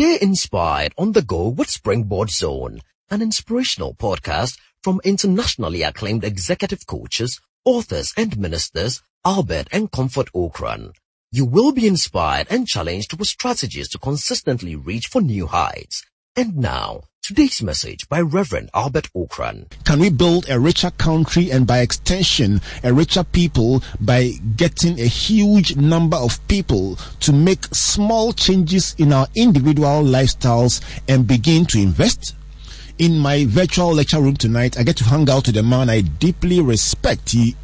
Stay inspired on the go with Springboard Zone, an inspirational podcast from internationally acclaimed executive coaches, authors and ministers Albert and Comfort Okran. You will be inspired and challenged with strategies to consistently reach for new heights. And now, today's message by Reverend Albert Okran. Can we build a richer country and by extension a richer people by getting a huge number of people to make small changes in our individual lifestyles and begin to invest? In my virtual lecture room tonight, I get to hang out with a man I deeply respect. He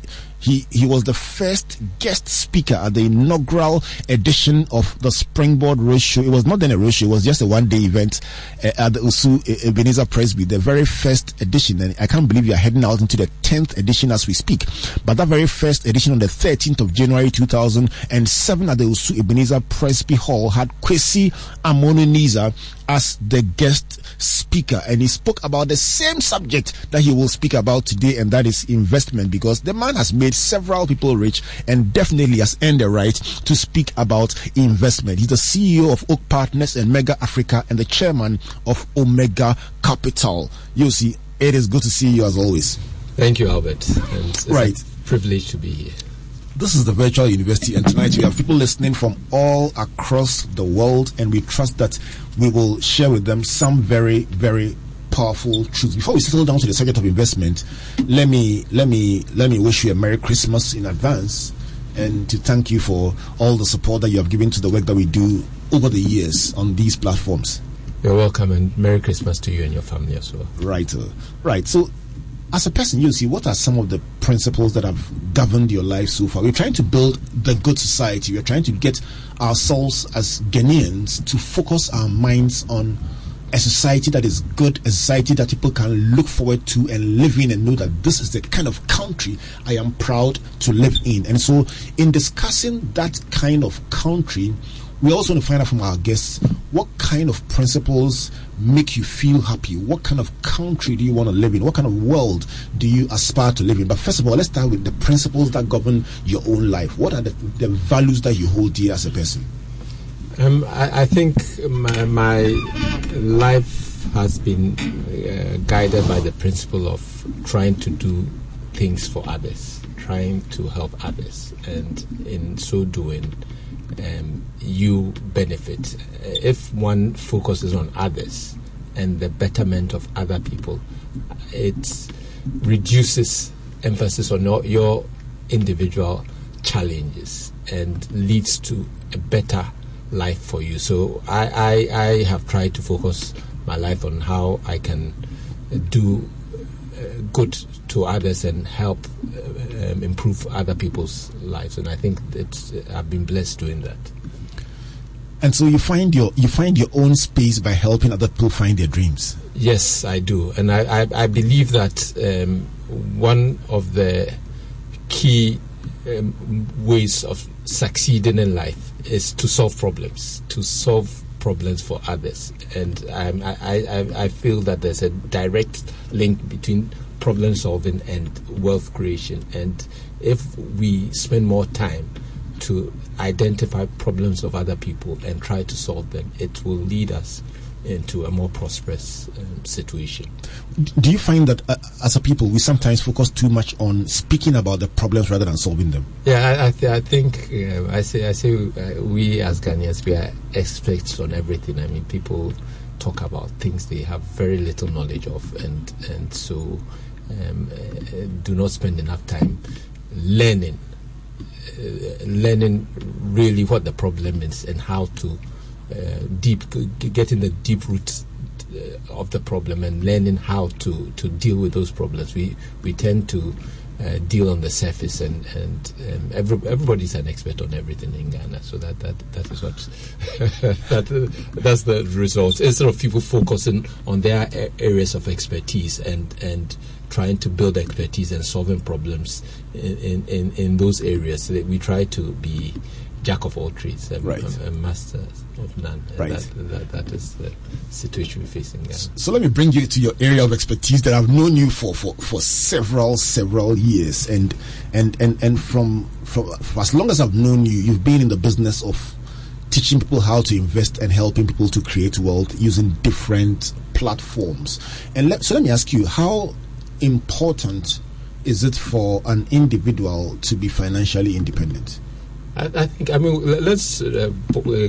he, he was the first guest speaker at the inaugural edition of the Springboard Roadshow. It was not then a roadshow, it was just a one day event uh, at the Osu uh, Ebenezer Presby, the very first edition. And I can't believe you are heading out into the 10th edition as we speak. But that very first edition on the 13th of January 2007 at the Osu Ebenezer Presby Hall had Kwesi Amonoo-Neizer as the guest speaker and he spoke about the same subject that he will speak about today and that is investment because the man has made several people rich and definitely has earned the right to speak about investment. He's the CEO of Oak Partners and Mega Africa and the chairman of Omega Capital. You see, it is good to see you as always. Thank you, Albert. Right. a privilege to be here. This is the virtual university, and tonight we have people listening from all across the world, and we trust that we will share with them some very, very powerful truths. Before we settle down to the subject of investment, let me let me let me wish you a Merry Christmas in advance, and to thank you for all the support that you have given to the work that we do over the years on these platforms. You're welcome, and Merry Christmas to you and your family as well. Right, uh, right. So as a person, you see, what are some of the principles that have governed your life so far? We're trying to build the good society. We're trying to get ourselves as Ghanaians to focus our minds on a society that is good, a society that people can look forward to and live in and know that this is the kind of country I am proud to live in. And so, in discussing that kind of country, we also want to find out from our guests what kind of principles make you feel happy? What kind of country do you want to live in? What kind of world do you aspire to live in? But first of all, let's start with the principles that govern your own life. What are the, the values that you hold dear as a person? Um, I, I, think my, my, life has been uh, guided by the principle of trying to do things for others, trying to help others, and in so doing, um, you benefit. If one focuses on others and the betterment of other people, it reduces emphasis on your, your individual challenges and leads to a better life for you. So I, I, I have tried to focus my life on how I can do uh, good to others and help uh, um, improve other people's lives. And I think that I've been blessed doing that. And so you find your you find your own space by helping other people find their dreams. Yes, I do, and I I, I believe that um, one of the key um, ways of succeeding in life is to solve problems, to solve problems for others, and I I I feel that there's a direct link between problem solving and wealth creation, and if we spend more time to identify problems of other people and try to solve them, it will lead us into a more prosperous um, situation. Do you find that uh, as a people we sometimes focus too much on speaking about the problems rather than solving them? Yeah, I, I, th- I think uh, I say I say uh, we as Ghanaians we are experts on everything. I mean, people talk about things they have very little knowledge of, and and so um, uh, do not spend enough time learning uh, learning really what the problem is and how to deep getting the deep roots uh, of the problem and learning how to, to deal with those problems. We we tend to uh, deal on the surface, and and um, every, everybody's an expert on everything in Ghana. So that that that is what that that's the result. Instead of people focusing on their areas of expertise and and trying to build expertise and solving problems in, in, in those areas. We try to be jack of all trades and, right. and, master of none. Right. That, that, that is the situation we're facing. So, so, let me bring you to your area of expertise that I've known you for, for, for several several years, and and and and from, from from as long as I've known you, you've been in the business of teaching people how to invest and helping people to create wealth using different platforms. And let, so let me ask you, how important is it for an individual to be financially independent? I, I think. I mean, let's uh, uh,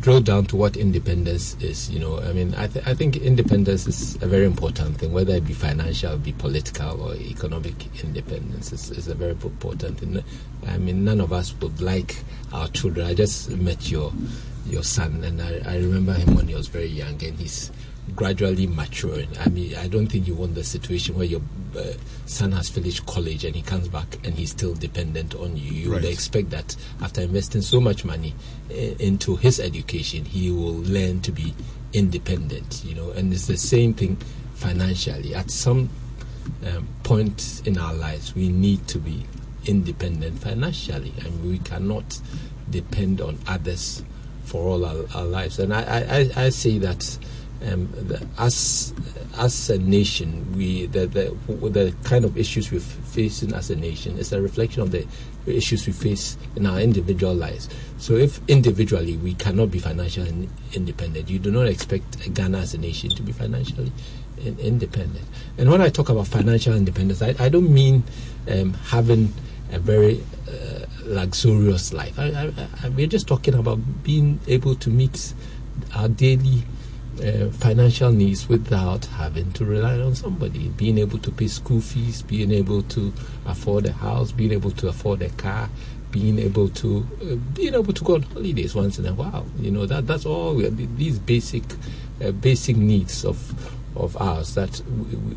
drill down to what independence is. You know, I mean, I, th- I think independence is a very important thing, whether it be financial, be political, or economic independence. is is a very important thing. I mean, none of us would like our children. I just met your your son, and I, I remember him when he was very young, and he's gradually maturing. I mean, I don't think you want the situation where your uh, son has finished college and he comes back and he's still dependent on you. You right. would expect that after investing so much money uh, into his education, he will learn to be independent, you know, and it's the same thing financially. At some um, point in our lives, we need to be independent financially. I mean, we cannot depend on others for all our, our lives. And I, I, I say that um, the, as as a nation, we the, the the kind of issues we're facing as a nation is a reflection of the issues we face in our individual lives. So, if individually we cannot be financially independent, you do not expect Ghana as a nation to be financially in, independent. And when I talk about financial independence, I, I don't mean um, having a very uh, luxurious life. I, I, we're just talking about being able to meet our daily uh, financial needs without having to rely on somebody. Being able to pay school fees, being able to afford a house, being able to afford a car, being able to uh, being able to go on holidays once in a while. You know that that's all these basic uh, basic needs of of ours that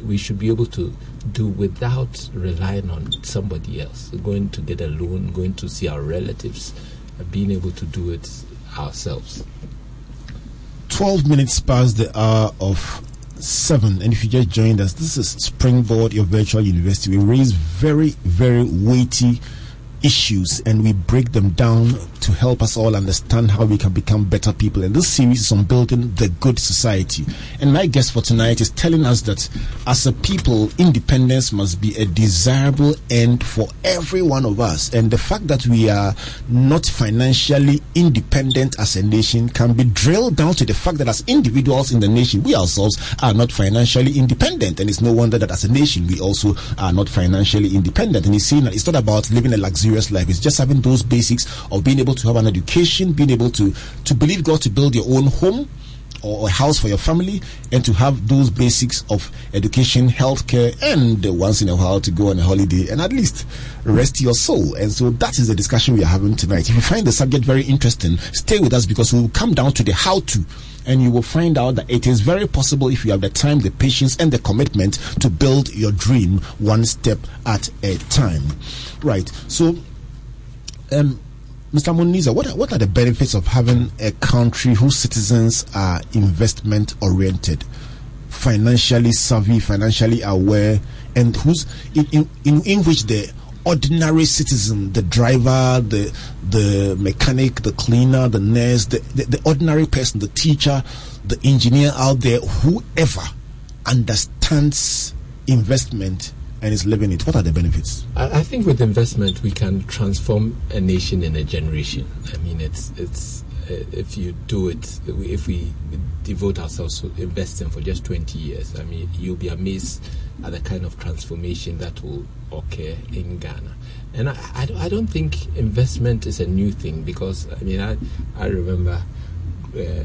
we, should be able to do without relying on somebody else. Going to get a loan, going to see our relatives, uh, being able to do it ourselves. 12 minutes past the hour of 7 and if you just joined us this is springboard your virtual university. We raise very very weighty issues and we break them down to help us all understand how we can become better people. And this series is on building the good society. And my guest for tonight is telling us that as a people, independence must be a desirable end for every one of us. And the fact that we are not financially independent as a nation can be drilled down to the fact that as individuals in the nation, we ourselves are not financially independent. And it's no wonder that as a nation, we also are not financially independent. And he's saying that it's not about living a luxury serious life. It's just having those basics of being able to have an education, being able to to believe God to build your own home or a house for your family and to have those basics of education, healthcare, and once in a while to go on a holiday and at least rest your soul. And so that is the discussion we are having tonight. If you find the subject very interesting, stay with us because we will come down to the how to and you will find out that it is very possible if you have the time, the patience, and the commitment to build your dream one step at a time. Right. So, um, Mr. Muniza, what are, what are the benefits of having a country whose citizens are investment oriented, financially savvy, financially aware, and whose in, in, in, which the ordinary citizen, the driver, the the mechanic, the cleaner, the nurse, the, the, the ordinary person, the teacher, the engineer out there, whoever understands investment and is living it, what are the benefits? I, I, think with investment we can transform a nation in a generation. I mean, it's it's uh, if you do it, if we devote ourselves to investing for just 20 years, I mean, you'll be amazed at the kind of transformation that will occur in Ghana. And I, I, don't, I don't think investment is a new thing because, I mean, I, I remember uh,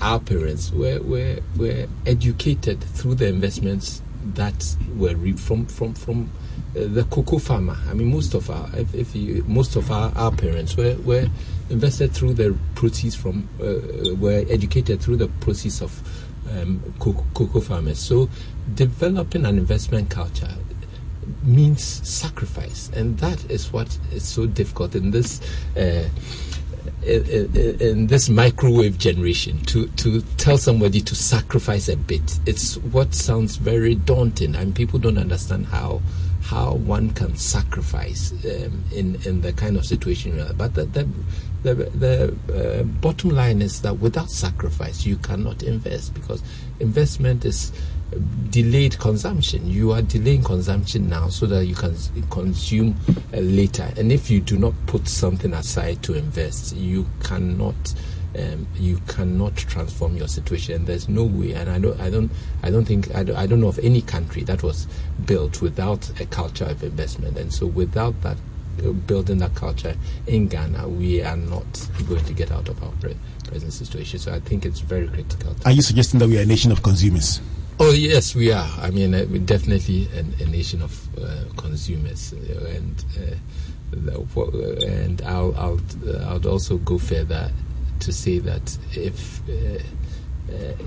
our parents were, were, were educated through the investments that were reaped from, from, from uh, the cocoa farmer. I mean, most of our, if, if you, most of our, our parents were, were invested through the proceeds from, uh, were educated through the proceeds of um, cocoa, cocoa farmers. So, developing an investment culture means sacrifice, and that is what is so difficult in this. Uh, in, this microwave generation to, to tell somebody to sacrifice a bit it's what sounds very daunting and people don't understand how how one can sacrifice um, in in the kind of situation. But the the the, the uh, bottom line is that without sacrifice, you cannot invest because investment is delayed consumption. You are delaying consumption now so that you can consume uh, later. And if you do not put something aside to invest, you cannot. Um, you cannot transform your situation. There's no way, and I don't, I don't, I don't think, I don't, I don't know of any country that was built without a culture of investment. And so, without that, uh, building that culture in Ghana, we are not going to get out of our present situation. So, I think it's very critical. Are you suggesting that we are a nation of consumers? Oh yes, we are. I mean, uh, we're definitely an, a nation of uh, consumers, uh, and uh, and I'll I'll uh, I'll also go further to say that if uh,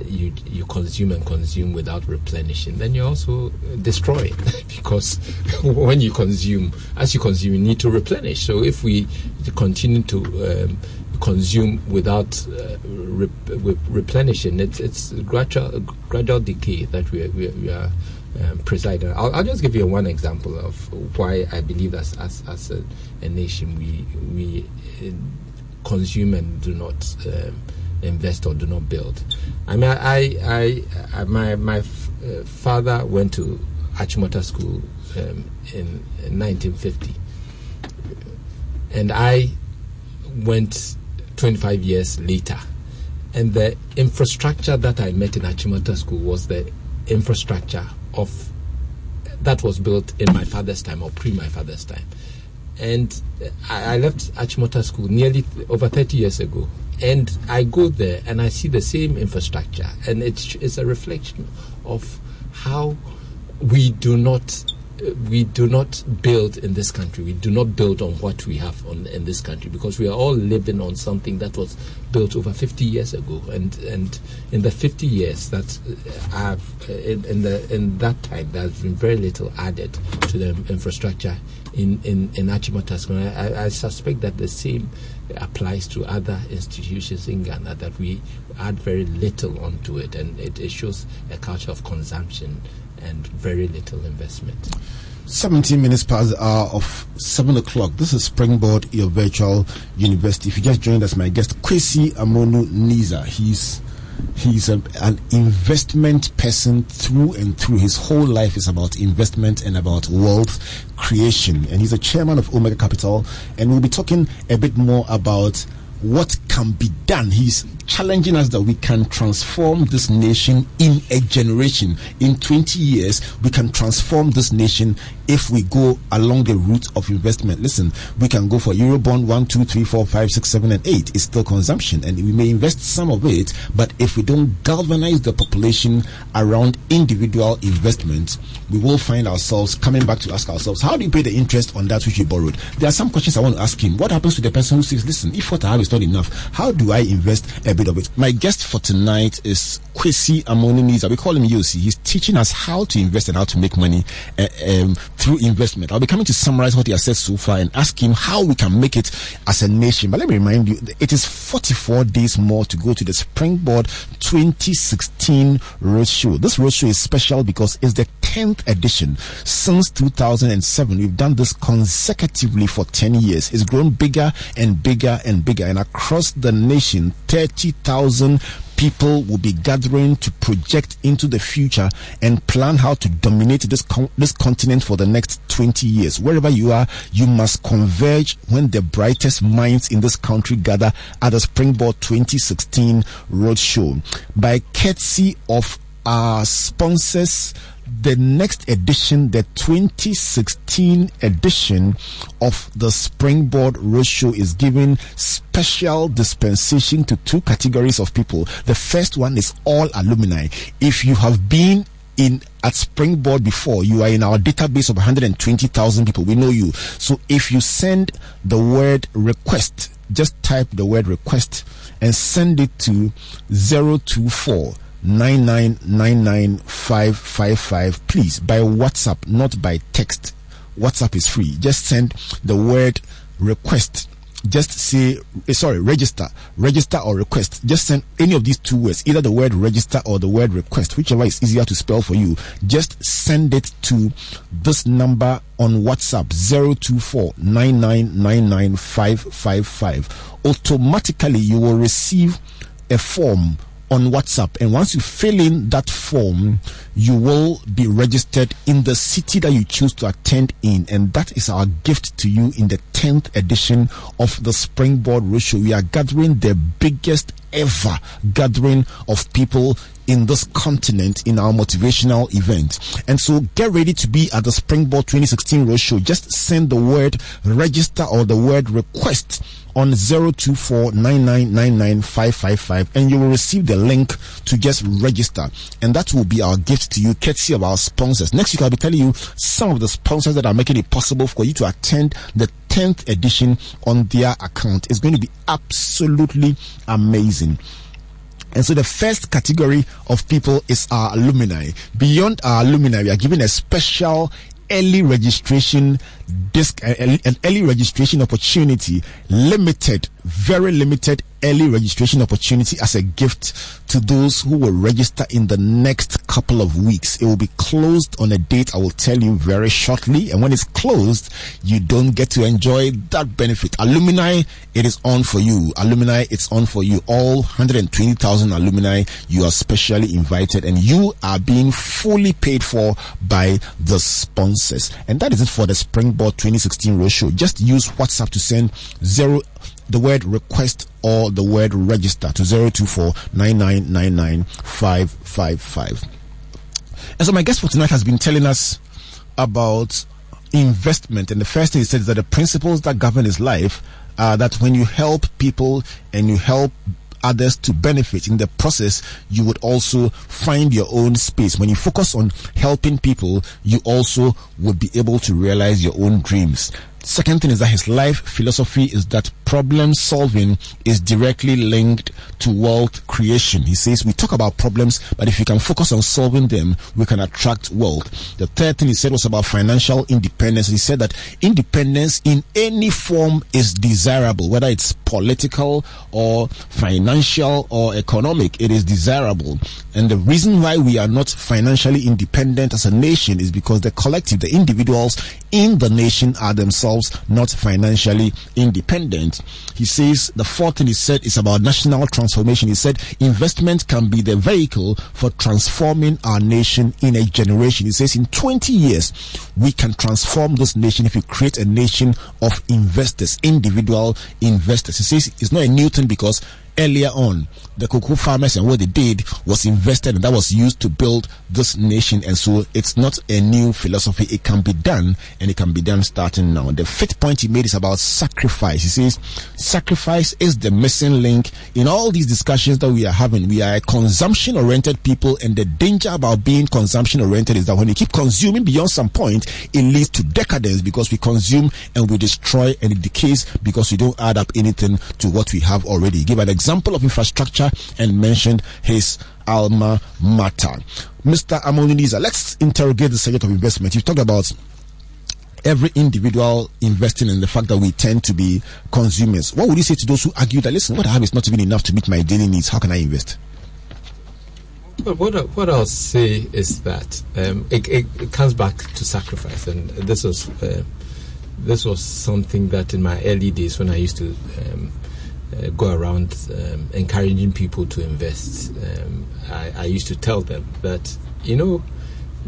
you you consume and consume without replenishing, then you're also destroying because when you consume, as you consume, you need to replenish. So if we continue to um, consume without uh, replenishing. It's it's gradual gradual decay that we we, we are um, presiding. I'll, I'll, just give you one example of why I believe as as, as a, a nation we we uh, consume and do not um, invest or do not build. I mean, I I, I my my f- uh, father went to Achimota School um, in, in 1950, and I went 25 years later. And the infrastructure that I met in Achimota School was the infrastructure of that was built in my father's time or pre my father's time. And I, I left Achimota School nearly th- over 30 years ago. And I go there and I see the same infrastructure. And it's, it's a reflection of how we do not we do not build in this country. We do not build on what we have on, in this country because we are all living on something that was built over 50 years ago. And and in the 50 years that have in, in, the in that time, there's been very little added to the infrastructure in in in Achimota. I, I suspect that the same applies to other institutions in Ghana that we add very little onto it, and it, it shows a culture of consumption and very little investment. 17 minutes past the hour of 7 o'clock. This is Springboard, your virtual university. If you just joined us, my guest, Kwesi Amonoo-Neizer. He's he's a, an investment person through and through. His whole life is about investment and about wealth creation. And he's a chairman of Omega Capital. And we'll be talking a bit more about what can be done. He's challenging us that we can transform this nation in a generation. In 20 years, we can transform this nation if we go along the route of investment. Listen, we can go for Eurobond 1, 2, 3, 4, 5, 6, 7, and 8. It's still consumption, and we may invest some of it, but if we don't galvanize the population around individual investments, we will find ourselves coming back to ask ourselves, how do you pay the interest on that which you borrowed? There are some questions I want to ask him. What happens to the person who says, listen, if what I have is not enough, how do I invest a bit of it? My guest for tonight is Kwesi Amonoo-Neizer. We call him Yosi. He's teaching us how to invest and how to make money uh, um, through investment. I'll be coming to summarize what he has said so far and ask him how we can make it as a nation. But let me remind you, it is 44 days more to go to the Springboard 2016 Roadshow. This roadshow is special because it's the 10th edition. Since 2007, we've done this consecutively for 10 years. It's grown bigger and bigger and bigger. And across the nation, 30,000 people will be gathering to project into the future and plan how to dominate this con- this continent for the next 20 years. Wherever you are, you must converge when the brightest minds in this country gather at the Springboard 2016 Roadshow. By courtesy of our sponsors, the next edition, the 2016 edition of the Springboard Roadshow is giving special dispensation to two categories of people. The first one is all alumni. If you have been in at Springboard before, you are in our database of 120,000 people. We know you. So if you send the word request, just type the word request and send it to 024 9999555 please by whatsapp not by text. Whatsapp is free. Just send the word request. Just say, uh, sorry, register, register or request. Just send any of these two words, either the word register or the word request, whichever is easier to spell for you. Just send it to this number on WhatsApp 024 Automatically, you will receive a form on WhatsApp. And once you fill in that form, you will be registered in the city that you choose to attend in. And that is our gift to you in the 10th edition of the Springboard Roadshow. We are gathering the biggest ever gathering of people in this continent in our motivational event. And so get ready to be at the Springboard 2016 Roadshow. Just send the word register or the word request on 024 and you will receive the link to just register. And that will be our gift to you, courtesy of our sponsors. Next week, I'll be telling you some of the sponsors that are making it possible for you to attend the 10th edition on their account. It's going to be absolutely amazing. And so the first category of people is our alumni. Beyond our alumni, we are given a special early registration disc, eh, an early registration opportunity, limited, very limited early registration opportunity as a gift to those who will register in the next couple of weeks. It will be closed on a date I will tell you very shortly. And when it's closed, you don't get to enjoy that benefit. Alumni, it is on for you. Alumni, it's on for you. All 120,000 alumni, you are specially invited and you are being fully paid for by the sponsors. And that is it for the Springboard 2016 Roadshow. Just use WhatsApp to send zero the word request or the word register to 024 And so my guest for tonight has been telling us about investment. And the first thing he said is that the principles that govern his life are that when you help people and you help others to benefit in the process, you would also find your own space. When you focus on helping people, you also would be able to realize your own dreams. Second thing is that his life philosophy is that problem solving is directly linked to wealth creation. He says we talk about problems, but if we can focus on solving them, we can attract wealth. The third thing he said was about financial independence. He said that independence in any form is desirable, whether it's political or financial or economic, it is desirable. And the reason why we are not financially independent as a nation is because the collective, the individuals in the nation are themselves not financially independent. He says the fourth thing he said is about national transformation. He said investment can be the vehicle for transforming our nation in a generation. He says in 20 years, we can transform this nation if we create a nation of investors, individual investors. He says it's not a new thing because earlier on, the cocoa farmers and what they did was invested and that was used to build this nation. And so it's not a new philosophy. It can be done and it can be done starting now. The fifth point he made is about sacrifice. He says sacrifice is the missing link in all these discussions that we are having. We are a consumption oriented people and the danger about being consumption oriented is that when you keep consuming beyond some point, it leads to decadence because we consume and we destroy and it decays because we don't add up anything to what we have already. Give an example of infrastructure and mentioned his alma mater. Mr. Amonoo-Neizer, let's interrogate the subject of investment. You've talked about every individual investing in the fact that we tend to be consumers. What would you say to those who argue that, listen, what I have is not even enough to meet my daily needs? How can I invest? But what, what I'll say is that um, it, it, it, comes back to sacrifice, and this was uh, this was something that in my early days when I used to um, uh, go around um, encouraging people to invest, um, I, I, used to tell them that you know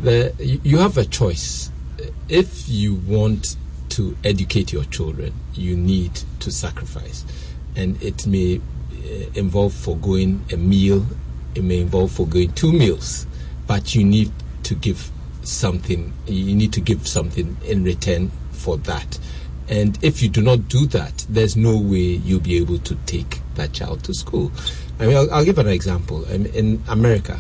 you have a choice. If you want to educate your children, you need to sacrifice, and it may uh, involve foregoing a meal. It may involve foregoing two meals, but you need to give something. You need to give something in return for that. And if you do not do that, there's no way you'll be able to take that child to school. I mean, I'll, I'll give an example. In America,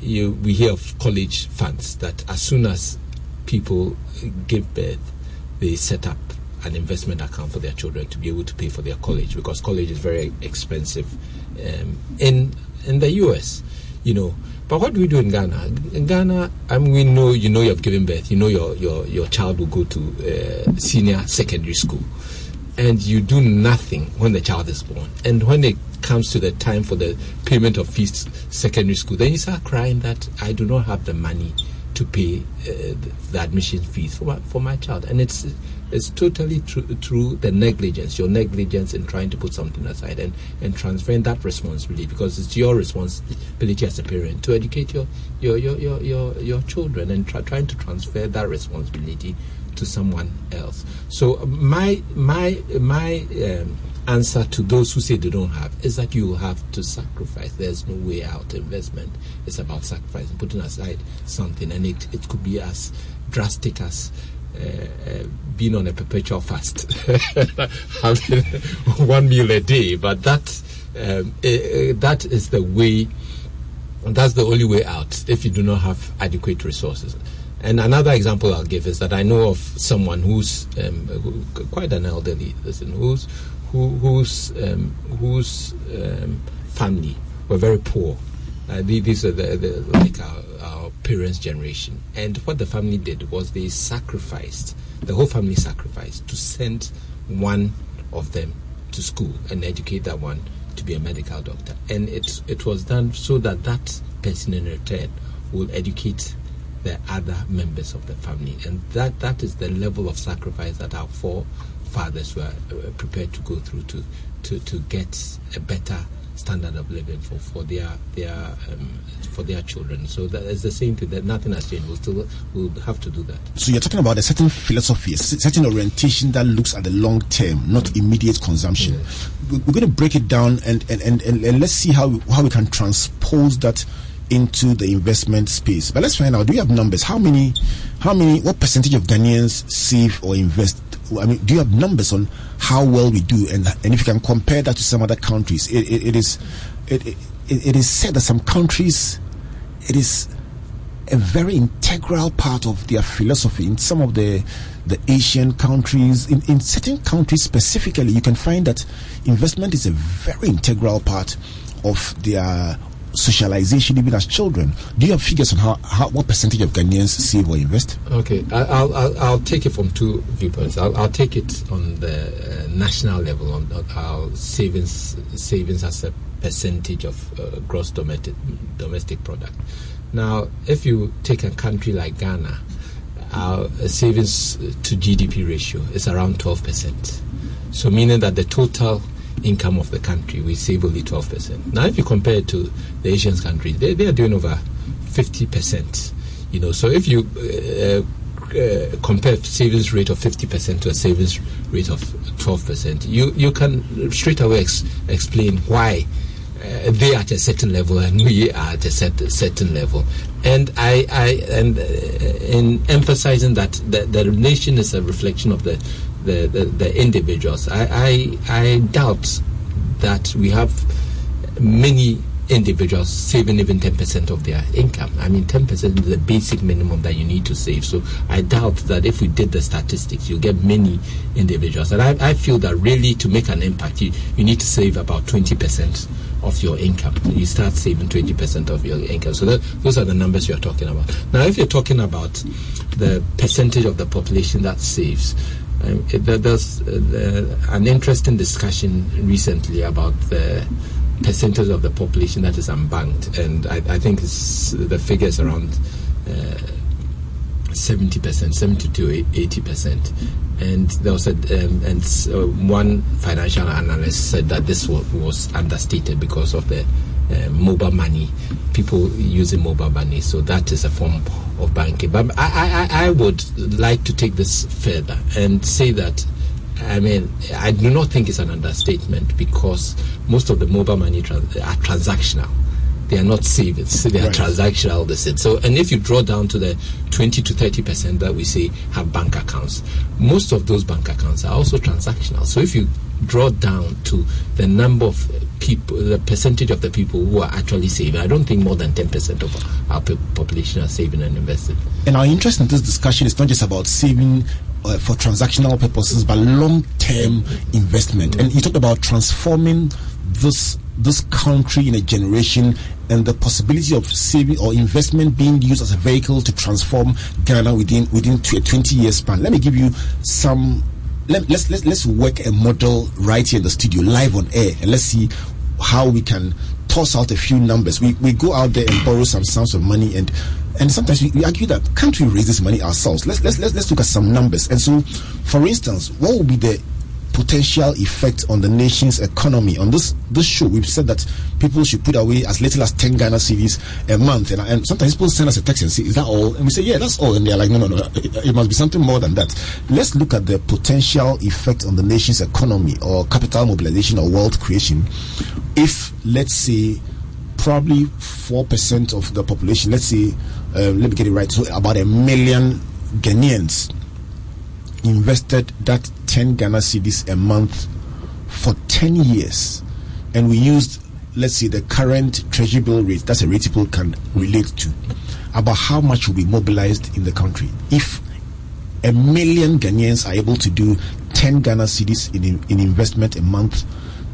you, we hear of college funds that as soon as people give birth, they set up an investment account for their children to be able to pay for their college because college is very expensive um, in in the US. You know, but what do we do in Ghana? In Ghana, I mean, we know you know you have given birth. You know your your, your child will go to uh, senior secondary school. and you do nothing when the child is born. And when it comes to the time for the payment of fees secondary school, then you start crying that I do not have the money to pay uh, the admission fees for my, for my child. And it's it's totally true, through the negligence, your negligence in trying to put something aside and, and transferring that responsibility because it's your responsibility as a parent to educate your your your your, your, your children and try, trying to transfer that responsibility to someone else. So my my my um, answer to those who say they don't have is that you have to sacrifice. There's no way out. Investment is about sacrificing, putting aside something, and it, it could be as drastic as being on a perpetual fast, having one meal a day. But that um, uh, that is the way. That's the only way out if you do not have adequate resources. And another example I'll give is that I know of someone who's um, who, quite an elderly person who's who, whose um, whose um, family were very poor. Uh, these are the, the like our, our, parents' generation, and what the family did was they sacrificed the whole family sacrificed to send one of them to school and educate that one to be a medical doctor, and it it was done so that that person in return will educate the other members of the family, and that that is the level of sacrifice that our forefathers were uh, prepared to go through to to to get a better standard of living for, for their their um, for their children. So that is the same thing. That nothing has changed. We'll still we'll have to do that. So you're talking about a certain philosophy, a certain orientation that looks at the long term, not immediate consumption. Yes. We're going to break it down and and, and, and, and let's see how how we can transpose that into the investment space. But let's find out. Do you have numbers? How many? How many? What percentage of Ghanaians save or invest? I mean, do you have numbers on how well we do? And and if you can compare that to some other countries, it, it, it is it, it, it is said that some countries it is a very integral part of their philosophy. In some of the the Asian countries, in, in certain countries specifically, you can find that investment is a very integral part of their socialization even as children. Do you have figures on how, how what percentage of Ghanaians save or invest? Okay, I'll, I'll, I'll take it from two viewpoints. I'll, I'll take it on the uh, national level on, on our savings savings as a percentage of uh, gross domestic domestic product. Now, if you take a country like Ghana, our savings to GDP ratio is around 12%. So, meaning that the total income of the country, we save only 12%. Now, if you compare it to the Asian countries, they, they are doing over 50%. You know, so if you uh, uh, compare savings rate of 50% to a savings rate of 12%, you, you can straight away ex- explain why uh, they are at a certain level and we are at a set, certain level. And I, I and uh, in emphasizing that the, the nation is a reflection of the the, the, the individuals. I, I, I doubt that we have many individuals saving even 10% of their income. I mean, 10% is the basic minimum that you need to save. So I doubt that if we did the statistics, you get many individuals. And I, I feel that really to make an impact, you, you need to save about 20% of your income. You start saving 20% of your income. So that, those are the numbers you're talking about. Now, if you're talking about the percentage of the population that saves, um, there's uh, an interesting discussion recently about the percentage of the population that is unbanked, and I, I think the figure is around uh, seventy percent, seventy to eighty percent. And there was a, um, and uh, one financial analyst said that this was, was understated because of the uh, mobile money, people using mobile money. So that is a form of banking. But I, I, I would like to take this further and say that I mean, I do not think it's an understatement because most of the mobile money trans- are transactional. They are not savings; they are right. transactional. So, and if you draw down to the 20 to 30 percent that we say have bank accounts, most of those bank accounts are also transactional. So, if you draw down to the number of people, the percentage of the people who are actually saving. I don't think more than 10% of our population are saving and investing. And our interest in this discussion is not just about saving uh, for transactional purposes, but long-term investment. And you talked about transforming this this country in a generation and the possibility of saving or investment being used as a vehicle to transform Ghana within within a 20 year span. Let me give you some let, let's let's let's work a model right here in the studio, live on air, and let's see how we can toss out a few numbers. We we go out there and borrow some sums of money and and sometimes we, we, argue that can't we raise this money ourselves? Let's let's let's let's look at some numbers. And so, for instance, what would be the potential effect on the nation's economy. On this this show, we've said that people should put away as little as 10 Ghana cedis a month. And, and sometimes people send us a text and say, Is that all? And we say, Yeah, that's all. And they're like, No, no, no, it, it must be something more than that. Let's look at the potential effect on the nation's economy or capital mobilization or wealth creation if, let's say, probably 4% of the population, let's say, uh, let me get it right, so about a million Ghanaians invested that 10 Ghana cedis a month for 10 years, and we used, let's say, the current treasury bill rate, that's a rate people can relate to, about how much will be mobilized in the country. If a million Ghanaians are able to do 10 Ghana cedis in, in investment a month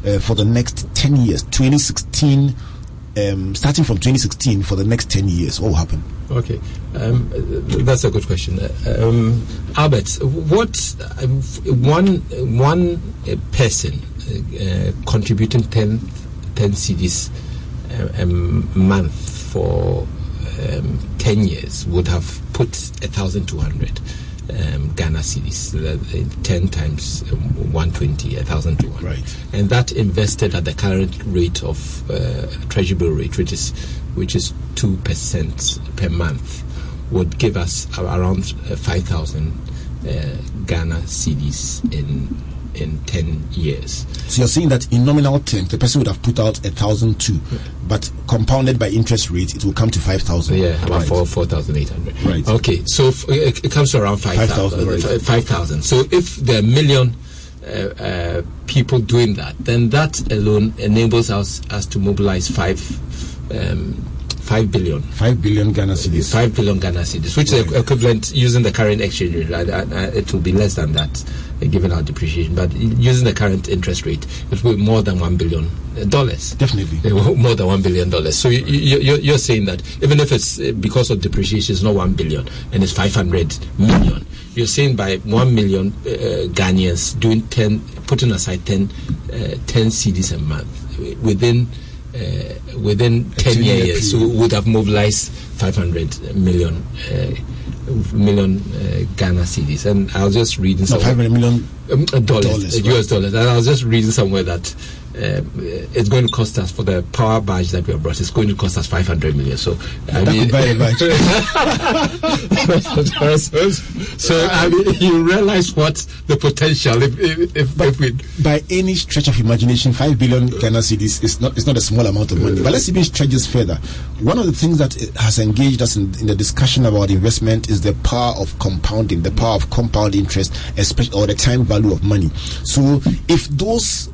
uh, for the next 10 years, 2016 um, starting from 2016 for the next 10 years? What will happen? Okay, um, that's a good question. Um, Albert, what um, one one person uh, contributing 10, 10 cedis a, uh, a month for um, 10 years would have put 1,200 um, Ghana cedis, uh, 10 times um, 120, 1,200. Right. And that invested at the current rate of uh, treasury bill rate, which is which is 2% per month, would give us around uh, 5,000 uh, Ghana cedis in in 10 years. So you're saying that in nominal terms, the person would have put out a thousand two, but compounded by interest rate, it will come to 5,000. Yeah, about right. 4, 4,800. Right. Okay, so f- it, comes to around 5,000. 5,000, right. 5,000. So if there are a million uh, uh, people doing that, then that alone enables us, us to mobilize 5 um, 5 billion. 5 billion Ghana cedis. 5 billion Ghana cedis, which is equivalent using the current exchange rate. Right? Uh, uh, it will be less than that uh, given our depreciation, but using the current interest rate, it will be more than 1 billion dollars. Definitely. Uh, More than 1 billion dollars. So you, you, you're, you're saying that even if it's uh, because of depreciation, it's not 1 billion and it's 500 million. You're saying by 1 million uh, Ghanaians doing 10, putting aside 10, uh, 10 cedis a month within uh, within 10 10-year years period. we would have mobilized 500 million uh, million uh, Ghana cedis and I was just reading No, somewhere 500 million. um, uh, dollars, Dollars, uh, US dollars. And I was just reading somewhere that um, it's going to cost us for the power barge that we have brought. It's going to cost us 500 million. So I That mean, could buy a barge. so, so, I mean, you realize what the potential if if, if, if we by any stretch of imagination, five billion Ghana cedis is not it's not a small amount of money. But let's even stretch this further. One of the things that has engaged us in, in the discussion about investment is the power of compounding, the power of compound interest, especially or the time value of money. So if those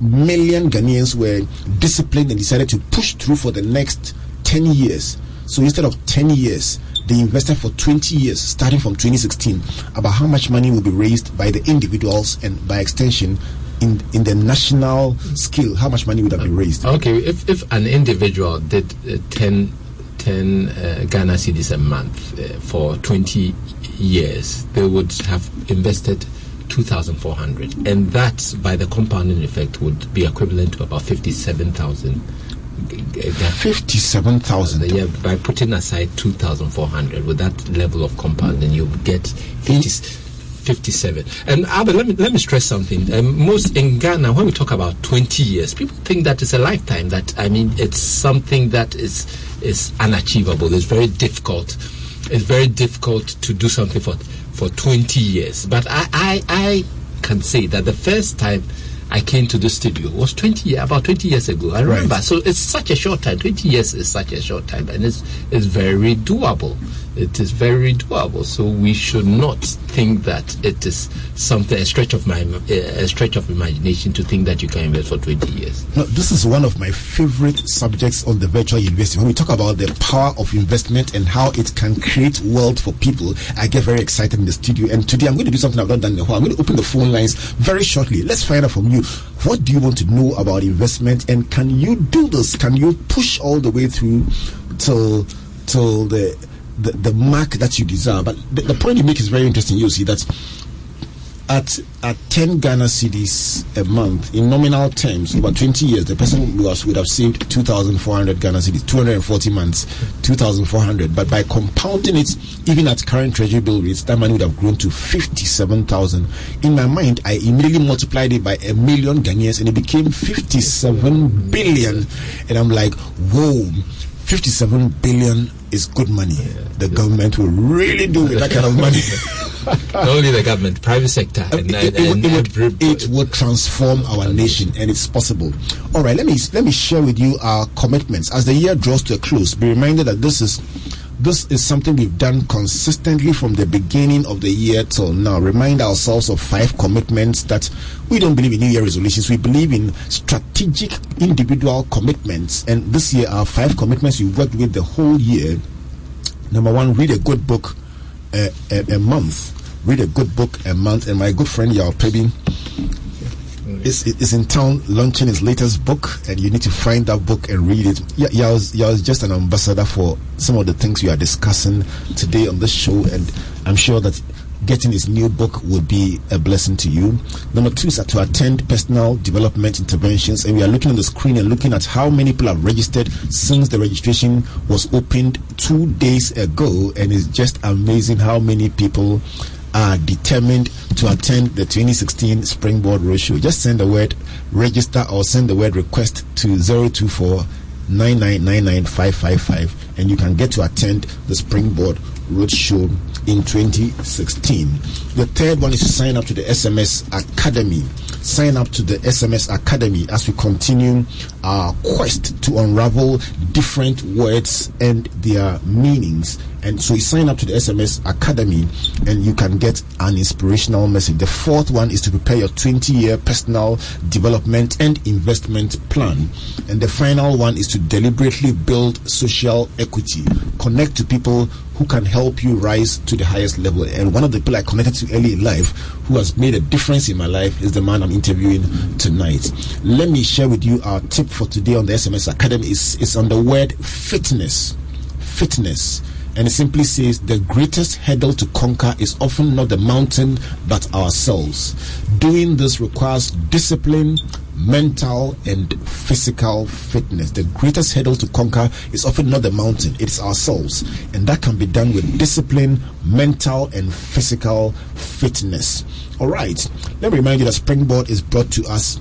million Ghanaians were disciplined and decided to push through for the next 10 years. So instead of 10 years, they invested for 20 years, starting from 2016, about how much money will be raised by the individuals and by extension in, in the national scale, how much money would have been raised? Okay, if, if an individual did uh, 10, 10 uh, Ghana cedis a month uh, for 20 years, they would have invested 2,400. And that, by the compounding effect, would be equivalent to about 57,000 g- g- Ghana 57,000. yeah, by putting aside 2,400 with that level of compounding, you get 50, 57. And Albert, let me let me stress something. Um, most in Ghana, when we talk about 20 years, people think that it's a lifetime. That I mean, it's something that is is unachievable. It's very difficult. It's very difficult to do something for for 20 years. But I I, I can say that the first time. I came to the studio was 20 about 20 years ago. I remember. Right. So it's such a short time. 20 years is such a short time, and it's it's very doable. It is very doable. So we should not think that it is something a stretch of my a stretch of imagination to think that you can invest for 20 years. No, this is one of my favorite subjects on the virtual investing. When we talk about the power of investment and how it can create wealth for people, I get very excited in the studio. And today I'm going to do something I've not done while. I'm going to open the phone lines very shortly. Let's find out from you. What do you want to know about investment? And can you do this? Can you push all the way through till till the the, the mark that you desire? But the, the point you make is very interesting. You see that at at 10 Ghana cedis a month in nominal terms over 20 years, the person was, would have saved 2,400 Ghana cedis, 240 months, 2,400. But by compounding it, even at current treasury bill rates, that money would have grown to 57,000. In my mind, I immediately multiplied it by a million Ghanaians and it became 57 billion. And I'm like, whoa 57 billion is good money. Yeah, the government will really do with that kind of money. Not only the government, private sector. Um, and, it, and, it, it, would, it, would, transform our nation, and it's possible. All right, let me let me share with you our commitments as the year draws to a close. Be reminded that this is this is something we've done consistently from the beginning of the year till now. Remind ourselves of five commitments that we don't believe in New Year resolutions. We believe in strategic individual commitments. And this year, our five commitments we worked with the whole year. Number one, read a good book a, a, a month. Read a good book a month. And my good friend Yaw Perbi is, is in town launching his latest book, and you need to find that book and read it. Yeah, yeah, was, yeah, was just an ambassador for some of the things we are discussing today on this show, and I'm sure that getting his new book would be a blessing to you. Number two is to attend personal development interventions, and we are looking on the screen and looking at how many people have registered since the registration was opened two days ago, and it's just amazing how many people are determined to attend the 2016 Springboard Roadshow, just send the word register or send the word request to 024 and you can get to attend the Springboard Roadshow in 2016. The third one is to sign up to the SMS Academy. Sign up to the SMS Academy as we continue our quest to unravel different words and their meanings and so you sign up to the SMS Academy and you can get an inspirational message. The fourth one is to prepare your 20 year personal development and investment plan. And the final one is to deliberately build social equity. Connect to people who can help you rise to the highest level. And one of the people I connected to early in life who has made a difference in my life is the man I'm interviewing tonight. Let me share with you our tip for today on the SMS Academy is, is on the word fitness. Fitness and it simply says the greatest hurdle to conquer is often not the mountain but ourselves. Doing this requires discipline, mental and physical fitness. The greatest hurdle to conquer is often not the mountain, it's ourselves. And that can be done with discipline, mental and physical fitness. All right, let me remind you that Springboard is brought to us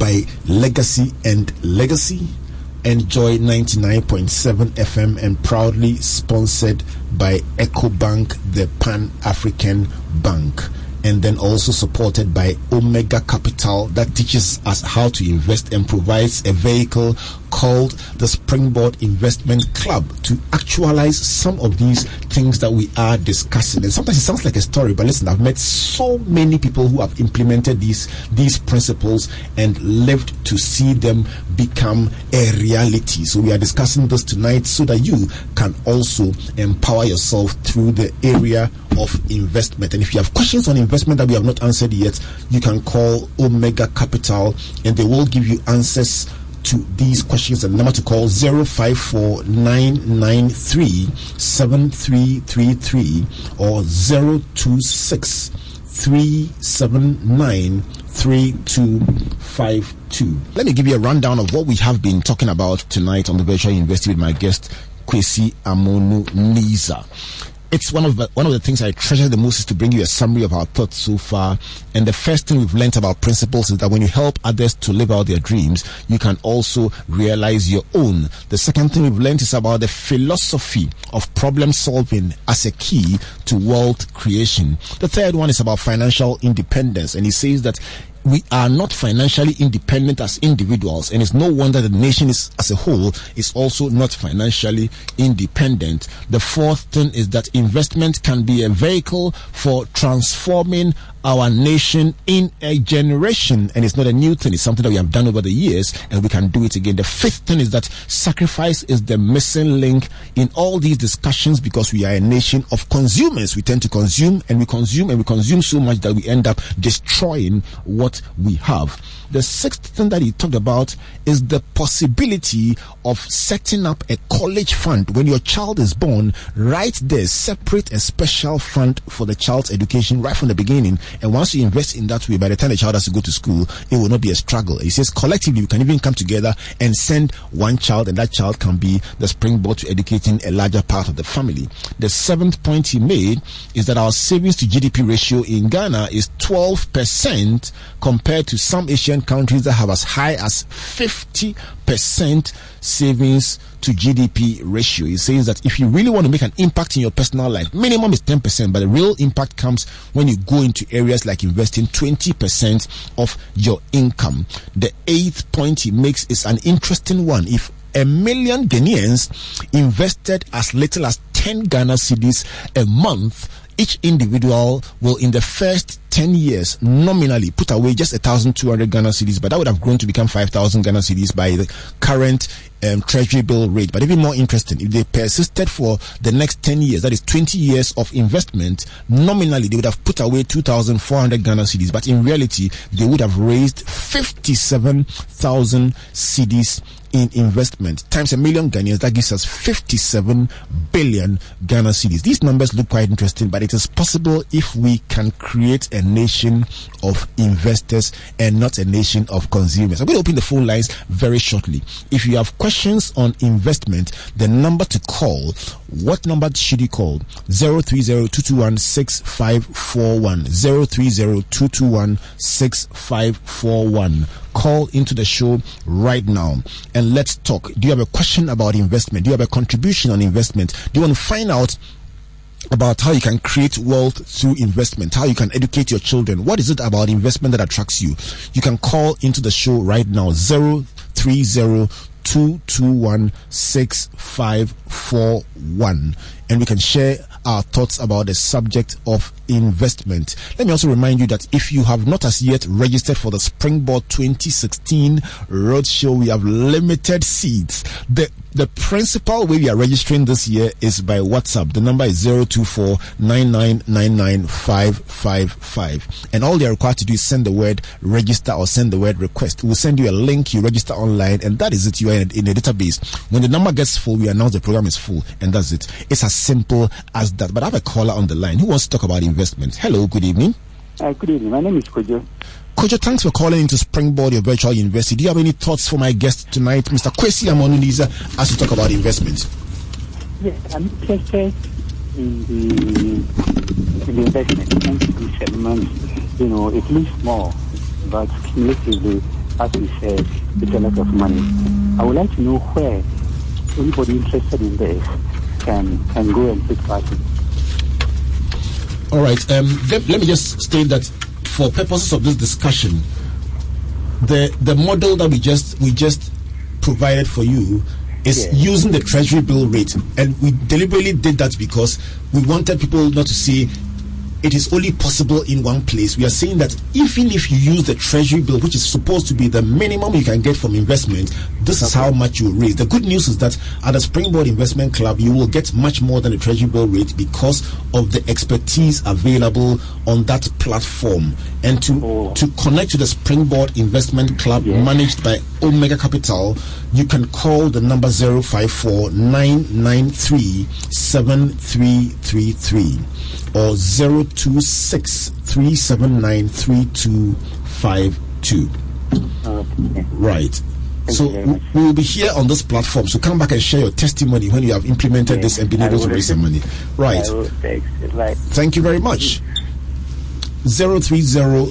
by Legacy and Legacy Enjoy 99.7 FM and proudly sponsored by EcoBank, the Pan African Bank. And then also supported by Omega Capital that teaches us how to invest and provides a vehicle called the Springboard Investment Club to actualize some of these things that we are discussing. And sometimes it sounds like a story, but listen, I've met so many people who have implemented these these principles and lived to see them become a reality. So we are discussing this tonight so that you can also empower yourself through the area of investment. And if you have questions on investment that we have not answered yet, you can call Omega Capital and they will give you answers to these questions. The number to call 054 or 026 3252. Let me give you a rundown of what we have been talking about tonight on the virtual university with my guest, Kwesi Amonoo-Neizer it's one of the, one of the things I treasure the most is to bring you a summary of our thoughts so far. And the first thing we've learned about principles is that when you help others to live out their dreams, you can also realize your own. The second thing we've learned is about the philosophy of problem solving as a key to wealth creation. The third one is about financial independence, and he says that we are not financially independent as individuals, and it's no wonder the nation is, as a whole is also not financially independent. The fourth thing is that investment can be a vehicle for transforming our nation in a generation. And it's not a new thing, it's something that we have done over the years, and we can do it again. The fifth thing is that sacrifice is the missing link in all these discussions because we are a nation of consumers. We tend to consume and we consume and we consume so much that we end up destroying what we have. The sixth thing that he talked about is the possibility of setting up a college fund when your child is born. Right there, separate a special fund for the child's education right from the beginning. And once you invest in that way, by the time the child has to go to school, it will not be a struggle. He says collectively, we can even come together and send one child, and that child can be the springboard to educating a larger part of the family. The seventh point he made is that our savings to GDP ratio in Ghana is 12% compared to some Asian countries that have as high as 50% savings to GDP ratio. He says that if you really want to make an impact in your personal life, minimum is 10%, but the real impact comes when you go into areas like investing 20% of your income. The eighth point he makes is an interesting one. If a million Ghanaians invested as little as 10 Ghana cedis a month, each individual will in the first 10 years nominally put away just 1,200 Ghana cedis, but that would have grown to become 5,000 Ghana cedis by the current um, treasury bill rate. But even more interesting, if they persisted for the next 10 years, that is 20 years of investment, nominally they would have put away 2,400 Ghana cedis, but in reality, they would have raised 57,000 cedis in investment times a million Ghanaians, that gives us 57 billion Ghana cedis. These numbers look quite interesting, but it is possible if we can create a nation of investors and not a nation of consumers. I'm going to open the phone lines very shortly. If you have questions on investment, the number to call, what number should you call? 030-221-6541. 030-221-6541 call into the show right now and let's talk. Do you have a question about investment? Do you have a contribution on investment? Do you want to find out about how you can create wealth through investment, how you can educate your children? What is it about investment that attracts you? You can call into the show right now 030 221 6541 and we can share our thoughts about the subject of investment. Let me also remind you that if you have not as yet registered for the Springboard 2016 Roadshow, we have limited seats. The the principal way we are registering this year is by WhatsApp. The number is 024 And all they are required to do is send the word register or send the word request. We'll send you a link, you register online, and that is it. You are in a database. When the number gets full, we announce the program is full, and that's it. It's as simple as that. But I have a caller on the line who wants to talk about investment. Hello, good evening. Uh, good evening. My name is Kojo. Kojo, thanks for calling into Springboard, your virtual university. Do you have any thoughts for my guest tonight, Mr. Kwesi Amonoo-Neizer, as we talk about investment? Yes, I'm interested in the, in the investment. Thank you, seven You know, it looks small, but cumulatively, as you said, it's a lot of money. I would like to know where anybody interested in this can, can go and take part in all right. Um, let, let, me just state that for purposes of this discussion, the the model that we just we just provided for you is yeah. using the treasury bill rate, and we deliberately did that because we wanted people not to see it is only possible in one place. We are saying that even if you use the treasury bill, which is supposed to be the minimum you can get from investment, this is how much you raise. The good news is that at the Springboard Investment Club, you will get much more than the treasury bill rate because of the expertise available on that platform. And to oh. to connect to the Springboard Investment Club yes. managed by Omega Capital, you can call the number 054 993 7333 or 026 Right. so we will be here on this platform. So come back and share your testimony when you have implemented this and been able to raise some money. Right. right. Thank you very much. 030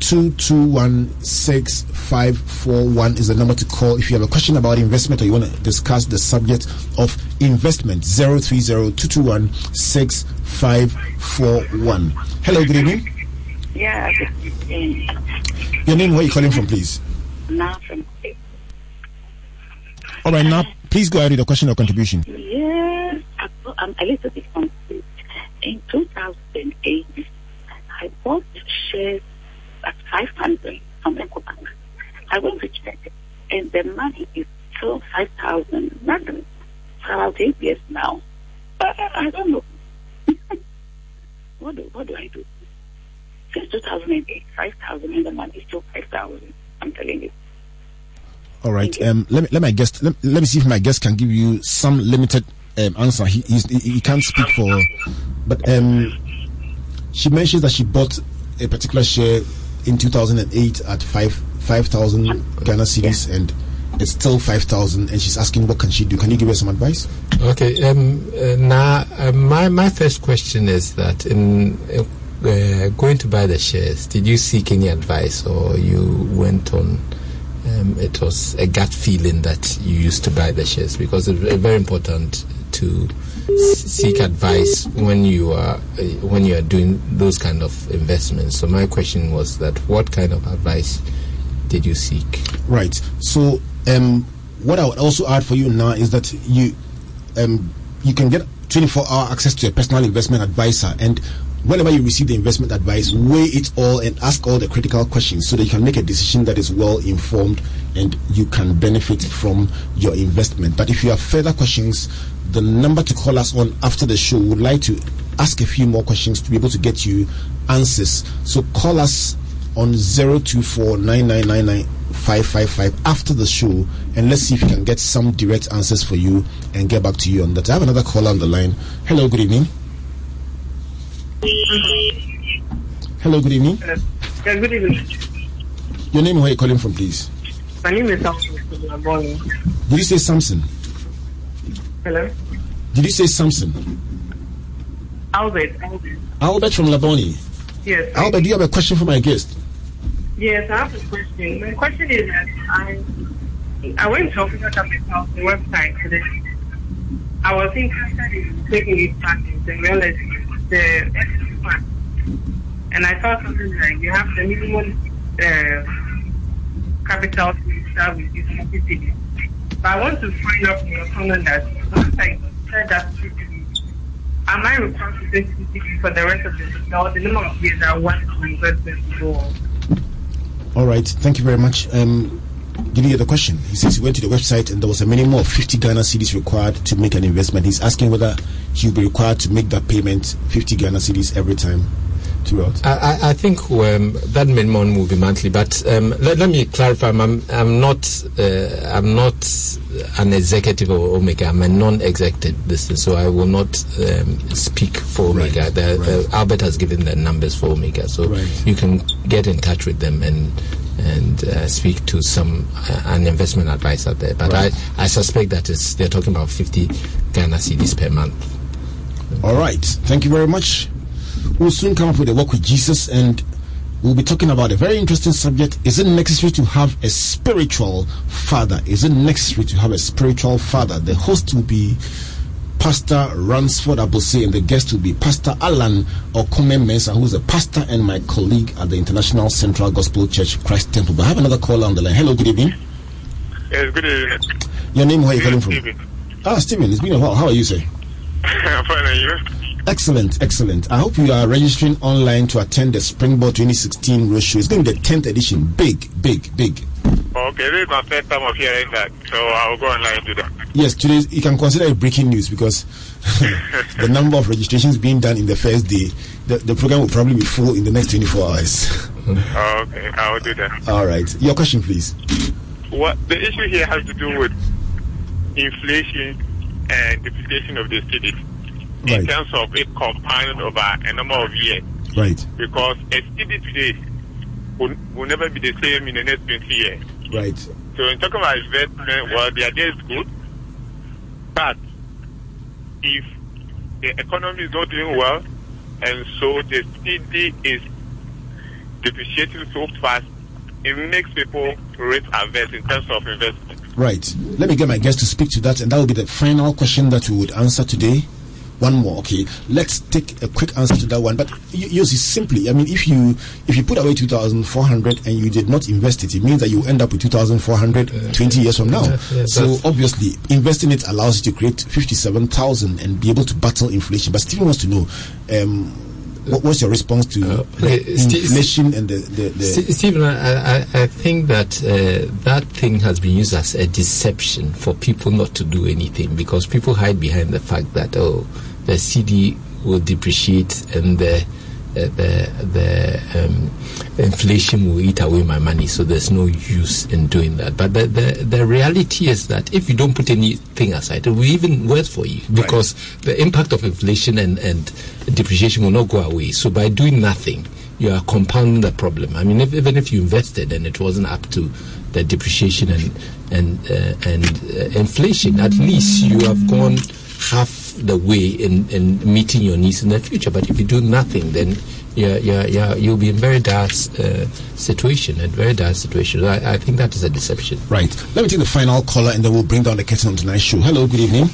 2216541 is the number to call if you have a question about investment or you want to discuss the subject of investment. 030 541. Hello, good evening. Yeah, good evening. Your name, where are you calling from, please? Now from. All right, now, please go ahead with your question or contribution. Yes, I'm um, a little bit confused. In 2008, I bought shares at 500 from EcoBank. I went to check and the money is still 5,000 nothing for about eight years now. But I don't know what do, what do I do? since 2008, 5,000, and the money is still 5,000. I'm telling you. All right. Um, let me let my guest let, let me see if my guest can give you some limited um, answer. He he he can't speak for, but um, she mentions that she bought a particular share in 2008 at five five thousand Ghana cedis and it's still five thousand. And she's asking what can she do? Can you give her some advice? Okay. Um, uh, now, uh, my my first question is that in uh, going to buy the shares, did you seek any advice, or you went on? Um, it was a gut feeling that you used to buy the shares because it's very important to seek advice when you are uh, when you are doing those kind of investments. So my question was that what kind of advice did you seek? Right. So, um, what I would also add for you now is that you, um, you can get 24-hour access to a personal investment advisor, and whenever you receive the investment advice, weigh it all and ask all the critical questions so that you can make a decision that is well informed and you can benefit from your investment. But if you have further questions, the number to call us on after the show would like to ask a few more questions to be able to get you answers. So call us on 024 after the show and let's see if we can get some direct answers for you and get back to you on that. I have another caller on the line. Hello, good evening. Hello, good evening. Yeah, good evening. Your name and where you're calling from, please. My name is Samson. Did you say Samson? Hello? Did you say Samson? Albert. Albert. Albert from Labone. Yes. Albert, do you have a question for my guest? Yes, I have a question. My question is that I I went to Officer Capital's website today. I was interested in taking this package and realized the extra part. And I saw something like you have the minimum uh, capital to start with this city. But I want to find out from your comment that once I said that CCTV, am I required to take CCTV for the rest of the or the number of years I want to invest in on? All right, thank you very much. Um, did you get the question? He says he went to the website and there was a minimum of 50 Ghana cedis required to make an investment. He's asking whether he'll be required to make that payment 50 Ghana cedis every time throughout. I, I- I think um, that minimum will be monthly, but um, let, let me clarify. I'm, I'm not uh, I'm not an executive of Omega. I'm a non-executive business, so I will not um, speak for Omega. Right, The, right. uh, Albert has given the numbers for Omega, so Right. you can get in touch with them and and uh, speak to some uh, an investment advisor there. But Right. I, I suspect that it's, they're talking about 50 Ghana cedis per month. All right, thank you very much. We'll soon come up with a walk with Jesus and we'll be talking about a very interesting subject. Is it necessary to have a spiritual father? Is it necessary to have a spiritual father? The host will be Pastor Ransford Abose and the guest will be Pastor Alan Okome Mensah, who is a pastor and my colleague at the International Central Gospel Church Christ Temple. But I have another caller on the line. Hello, good evening. Yes, good evening. Your name, where are you calling from? Steven. Ah, Stephen, it's been a while. How are you, sir? I'm fine, and you? Excellent, excellent. I hope you are registering online to attend the Springboard 2016 Roadshow. It's going to be the 10th edition. Big, big, big. Okay, this is my first time of hearing that, so I'll go online to do that. Yes, today you can consider it breaking news because the number of registrations being done in the first day, the, the program will probably be full in the next 24 hours. Okay, I'll do that. All right. Your question, please. What the issue here has to do with inflation and depreciation of the cedi in terms of it compounded over a number of years. Right, Because a cedi today will, will never be the same in the next 20 years. right. So in talking about investment, well, the idea is good, but if the economy is not doing well, and so the cedi is depreciating so fast, it makes people risk averse in terms of investment. Right. Let me get my guest to speak to that, and that will be the final question that we would answer today. One more, okay. Let's take a quick answer to that one. But yours is simply, I mean, if you if you put away two thousand four hundred and you did not invest it, it means that you end up with two thousand four hundred twenty years from now. so obviously, investing it allows you to create fifty-seven thousand and be able to battle inflation. But Stephen wants to know. Um, what, what's your response to Uh, inflation and the, the, the Ste- Stephen, I, I, I think that uh, that thing has been used as a deception for people not to do anything because people hide behind the fact that oh, the cedi will depreciate and the the the um, inflation will eat away my money, so there's no use in doing that. But the, the the reality is that if you don't put anything aside, it will even worse for you because right. the impact of inflation and and depreciation will not go away. So by doing nothing, you are compounding the problem. I mean, if, even if you invested and it wasn't up to the depreciation and and uh, and uh, inflation, at least you have gone half the way in, in meeting your needs in the future. But if you do nothing, then yeah, yeah, yeah, you'll be in very dire uh, situation, a very dire situation. I, I think that is a deception. Right. Let me take the final caller, and then we'll bring down the curtain on tonight's show. Hello, good evening.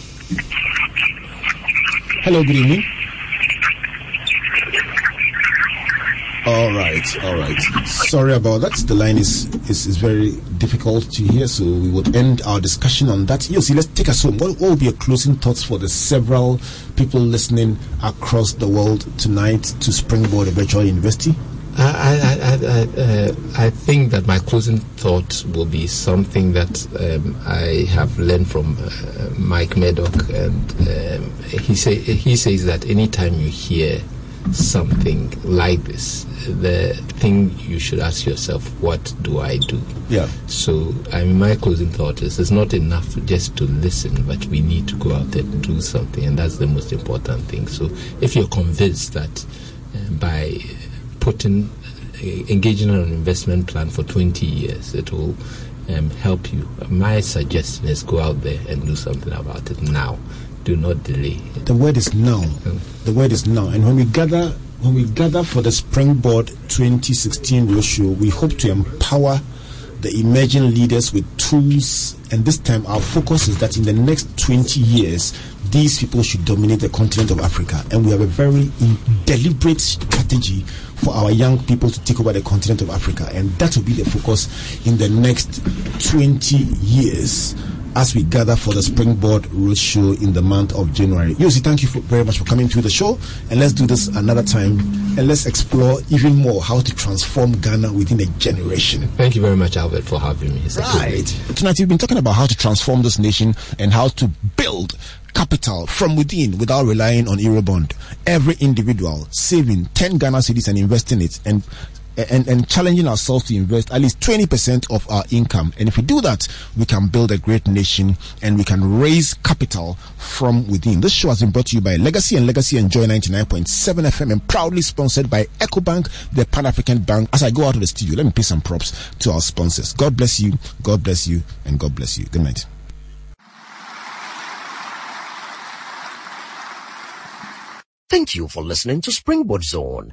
Hello, good evening. All right, all right. Sorry about that. The line is, is, is very difficult to hear, so we would end our discussion on that. You see, let's take us home. What, what will be your closing thoughts for the several people listening across the world tonight to Springboard Virtual University? I, I, I, uh, I, think that my closing thought will be something that um, I have learned from uh, Mike Murdock, and um, he say he says that anytime you hear something like this, the thing you should ask yourself, what do I do? Yeah. So, I mean, my closing thought is it's not enough just to listen, but we need to go out there and do something, and that's the most important thing. So, if you're convinced that uh, by putting, uh, engaging in an investment plan for 20 years, it will um, help you, my suggestion is go out there and do something about it now do not delay. The word is now. Hmm. The word is now. And when we gather when we gather for the Springboard 2016 roadshow, we hope to empower the emerging leaders with tools. And this time, our focus is that in the next 20 years, these people should dominate the continent of Africa. And we have a very deliberate strategy for our young people to take over the continent of Africa. And that will be the focus in the next 20 years as we gather for the Springboard Roadshow in the month of January. Yosi, thank you for, very much for coming to the show. And let's do this another time. And let's explore even more how to transform Ghana within a generation. Thank you very much, Albert, for having me. It's right. Tonight, we've been talking about how to transform this nation and how to build capital from within without relying on Eurobond. Every individual saving 10 Ghana cedis and investing it and and, and challenging ourselves to invest at least 20% of our income. And if we do that, we can build a great nation and we can raise capital from within. This show has been brought to you by Legacy and Legacy Enjoy 99.7 FM and proudly sponsored by EcoBank, the Pan African Bank. As I go out of the studio, let me pay some props to our sponsors. God bless you, God bless you, and God bless you. Good night. Thank you for listening to Springboard Zone